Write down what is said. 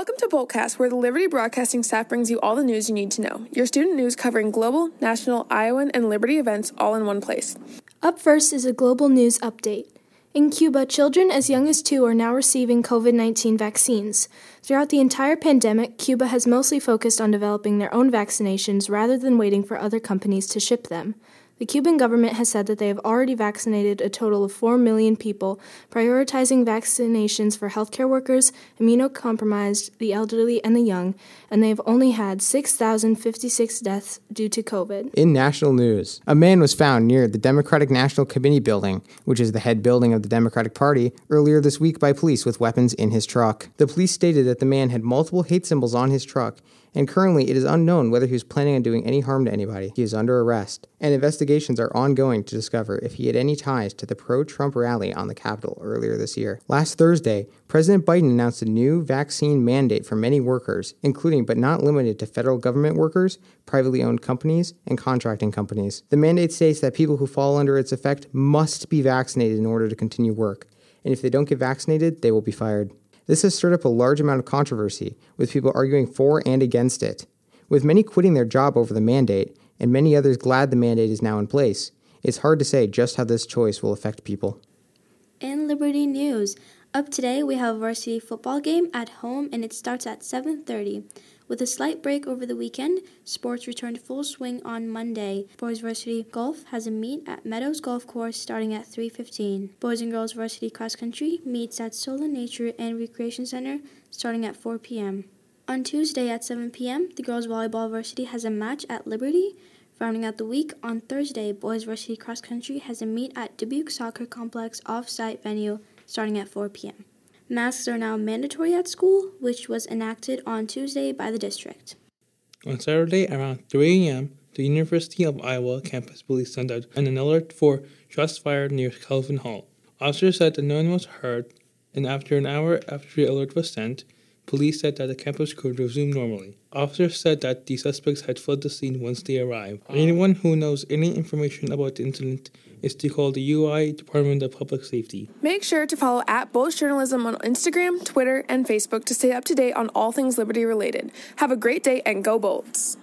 Welcome to Boltcast, where the Liberty Broadcasting staff brings you all the news you need to know. Your student news covering global, national, Iowan, and Liberty events all in one place. Up first is a global news update. In Cuba, children as young as two are now receiving COVID 19 vaccines. Throughout the entire pandemic, Cuba has mostly focused on developing their own vaccinations rather than waiting for other companies to ship them. The Cuban government has said that they have already vaccinated a total of 4 million people, prioritizing vaccinations for healthcare workers, immunocompromised, the elderly, and the young, and they have only had 6,056 deaths due to COVID. In national news, a man was found near the Democratic National Committee building, which is the head building of the Democratic Party, earlier this week by police with weapons in his truck. The police stated that the man had multiple hate symbols on his truck and currently it is unknown whether he was planning on doing any harm to anybody. He is under arrest, and investigations are ongoing to discover if he had any ties to the pro Trump rally on the Capitol earlier this year. Last Thursday, President Biden announced a new vaccine mandate for many workers, including but not limited to federal government workers, privately owned companies, and contracting companies. The mandate states that people who fall under its effect must be vaccinated in order to continue work, and if they don't get vaccinated, they will be fired. This has stirred up a large amount of controversy, with people arguing for and against it. With many quitting their job over the mandate, and many others glad the mandate is now in place, it's hard to say just how this choice will affect people. In Liberty News, up today we have a varsity football game at home and it starts at 7:30. With a slight break over the weekend, sports returned full swing on Monday. Boys Varsity Golf has a meet at Meadows Golf Course starting at 3:15. Boys and Girls Varsity Cross Country meets at Solon Nature and Recreation Center starting at 4 p.m. On Tuesday at 7 p.m., the Girls Volleyball Varsity has a match at Liberty. Rounding out the week, on Thursday, Boys Varsity Cross Country has a meet at Dubuque Soccer Complex off-site venue starting at 4 p.m. Masks are now mandatory at school, which was enacted on Tuesday by the district. On Saturday around 3 a.m., the University of Iowa campus police sent out an alert for shots fired near Calvin Hall. Officers said that no one was hurt, and after an hour after the alert was sent, Police said that the campus could resume normally. Officers said that the suspects had fled the scene once they arrived. Ah. Anyone who knows any information about the incident is to call the UI Department of Public Safety. Make sure to follow at Bullish Journalism on Instagram, Twitter, and Facebook to stay up to date on all things Liberty related. Have a great day and go Bolts!